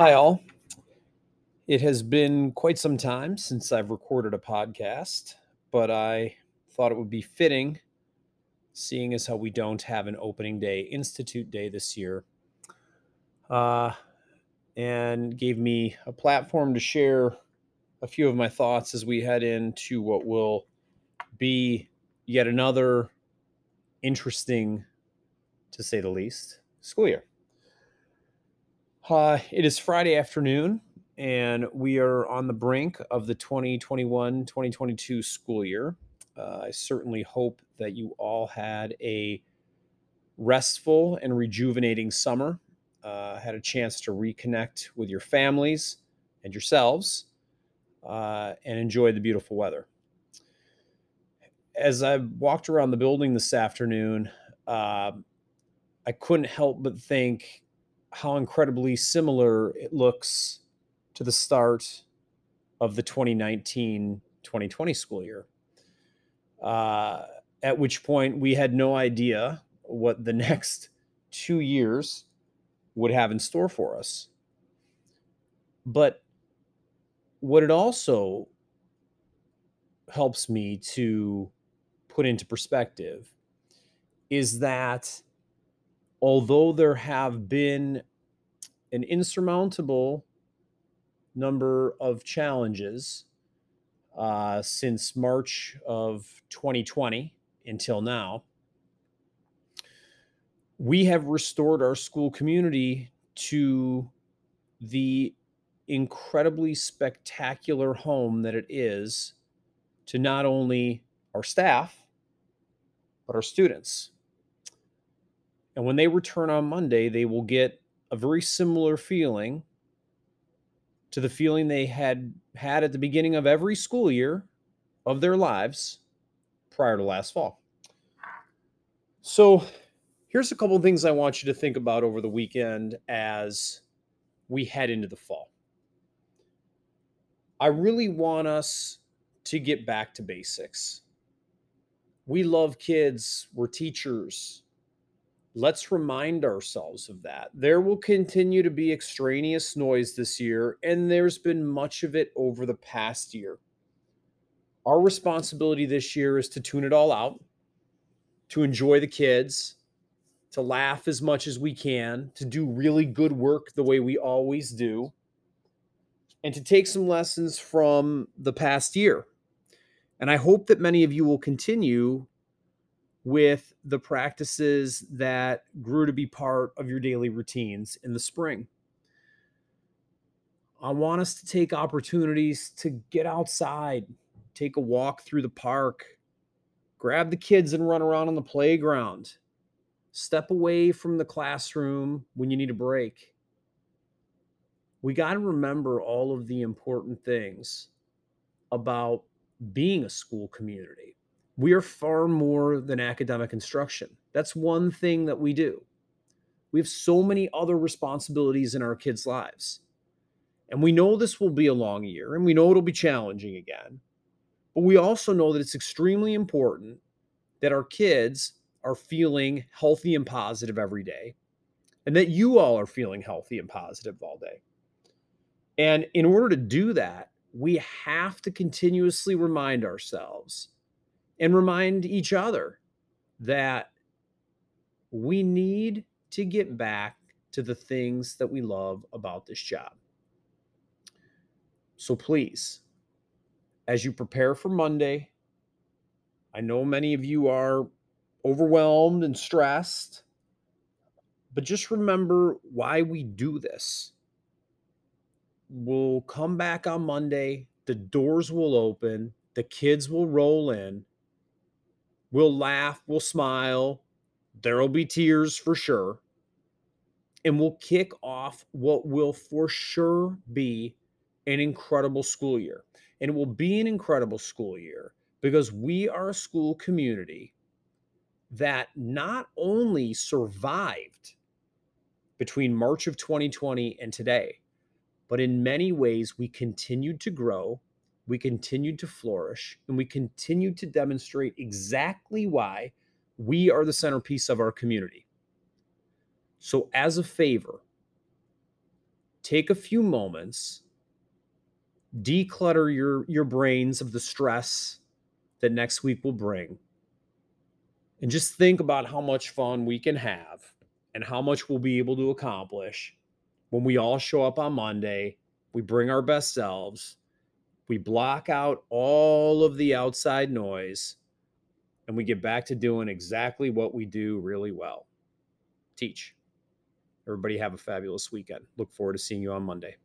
Hi, all. It has been quite some time since I've recorded a podcast, but I thought it would be fitting, seeing as how we don't have an opening day, Institute Day this year, uh, and gave me a platform to share a few of my thoughts as we head into what will be yet another interesting, to say the least, school year. Uh, it is Friday afternoon, and we are on the brink of the 2021 2022 school year. Uh, I certainly hope that you all had a restful and rejuvenating summer, uh, had a chance to reconnect with your families and yourselves, uh, and enjoy the beautiful weather. As I walked around the building this afternoon, uh, I couldn't help but think how incredibly similar it looks to the start of the 2019 2020 school year. Uh, at which point we had no idea what the next two years would have in store for us. But what it also helps me to put into perspective is that although there have been an insurmountable number of challenges uh, since March of 2020 until now, we have restored our school community to the incredibly spectacular home that it is to not only our staff, but our students. And when they return on Monday, they will get a very similar feeling to the feeling they had had at the beginning of every school year of their lives prior to last fall. So, here's a couple of things I want you to think about over the weekend as we head into the fall. I really want us to get back to basics. We love kids, we're teachers, let's remind ourselves of that. There will continue to be extraneous noise this year, and there's been much of it over the past year. Our responsibility this year is to tune it all out, to enjoy the kids, to laugh as much as we can, to do really good work the way we always do, and to take some lessons from the past year. And I hope that many of you will continue with the practices that grew to be part of your daily routines in the spring. I want us to take opportunities to get outside, take a walk through the park, grab the kids and run around on the playground, step away from the classroom when you need a break. We got to remember all of the important things about being a school community we are far more than academic instruction. That's one thing that we do. We have so many other responsibilities in our kids' lives. And we know this will be a long year and we know it'll be challenging again. But we also know that it's extremely important that our kids are feeling healthy and positive every day and that you all are feeling healthy and positive all day. And in order to do that, we have to continuously remind ourselves and remind each other that we need to get back to the things that we love about this job. So please, as you prepare for Monday, I know many of you are overwhelmed and stressed, but just remember why we do this. We'll come back on Monday, the doors will open, the kids will roll in, We'll laugh, we'll smile. There'll be tears for sure. And we'll kick off what will for sure be an incredible school year. And it will be an incredible school year because we are a school community that not only survived between March of 2020 and today, but in many ways we continued to grow we continued to flourish, and we continued to demonstrate exactly why we are the centerpiece of our community. So, as a favor, take a few moments, declutter your your brains of the stress that next week will bring. And just think about how much fun we can have and how much we'll be able to accomplish when we all show up on Monday, we bring our best selves, we block out all of the outside noise, and we get back to doing exactly what we do really well teach. Everybody have a fabulous weekend. Look forward to seeing you on Monday.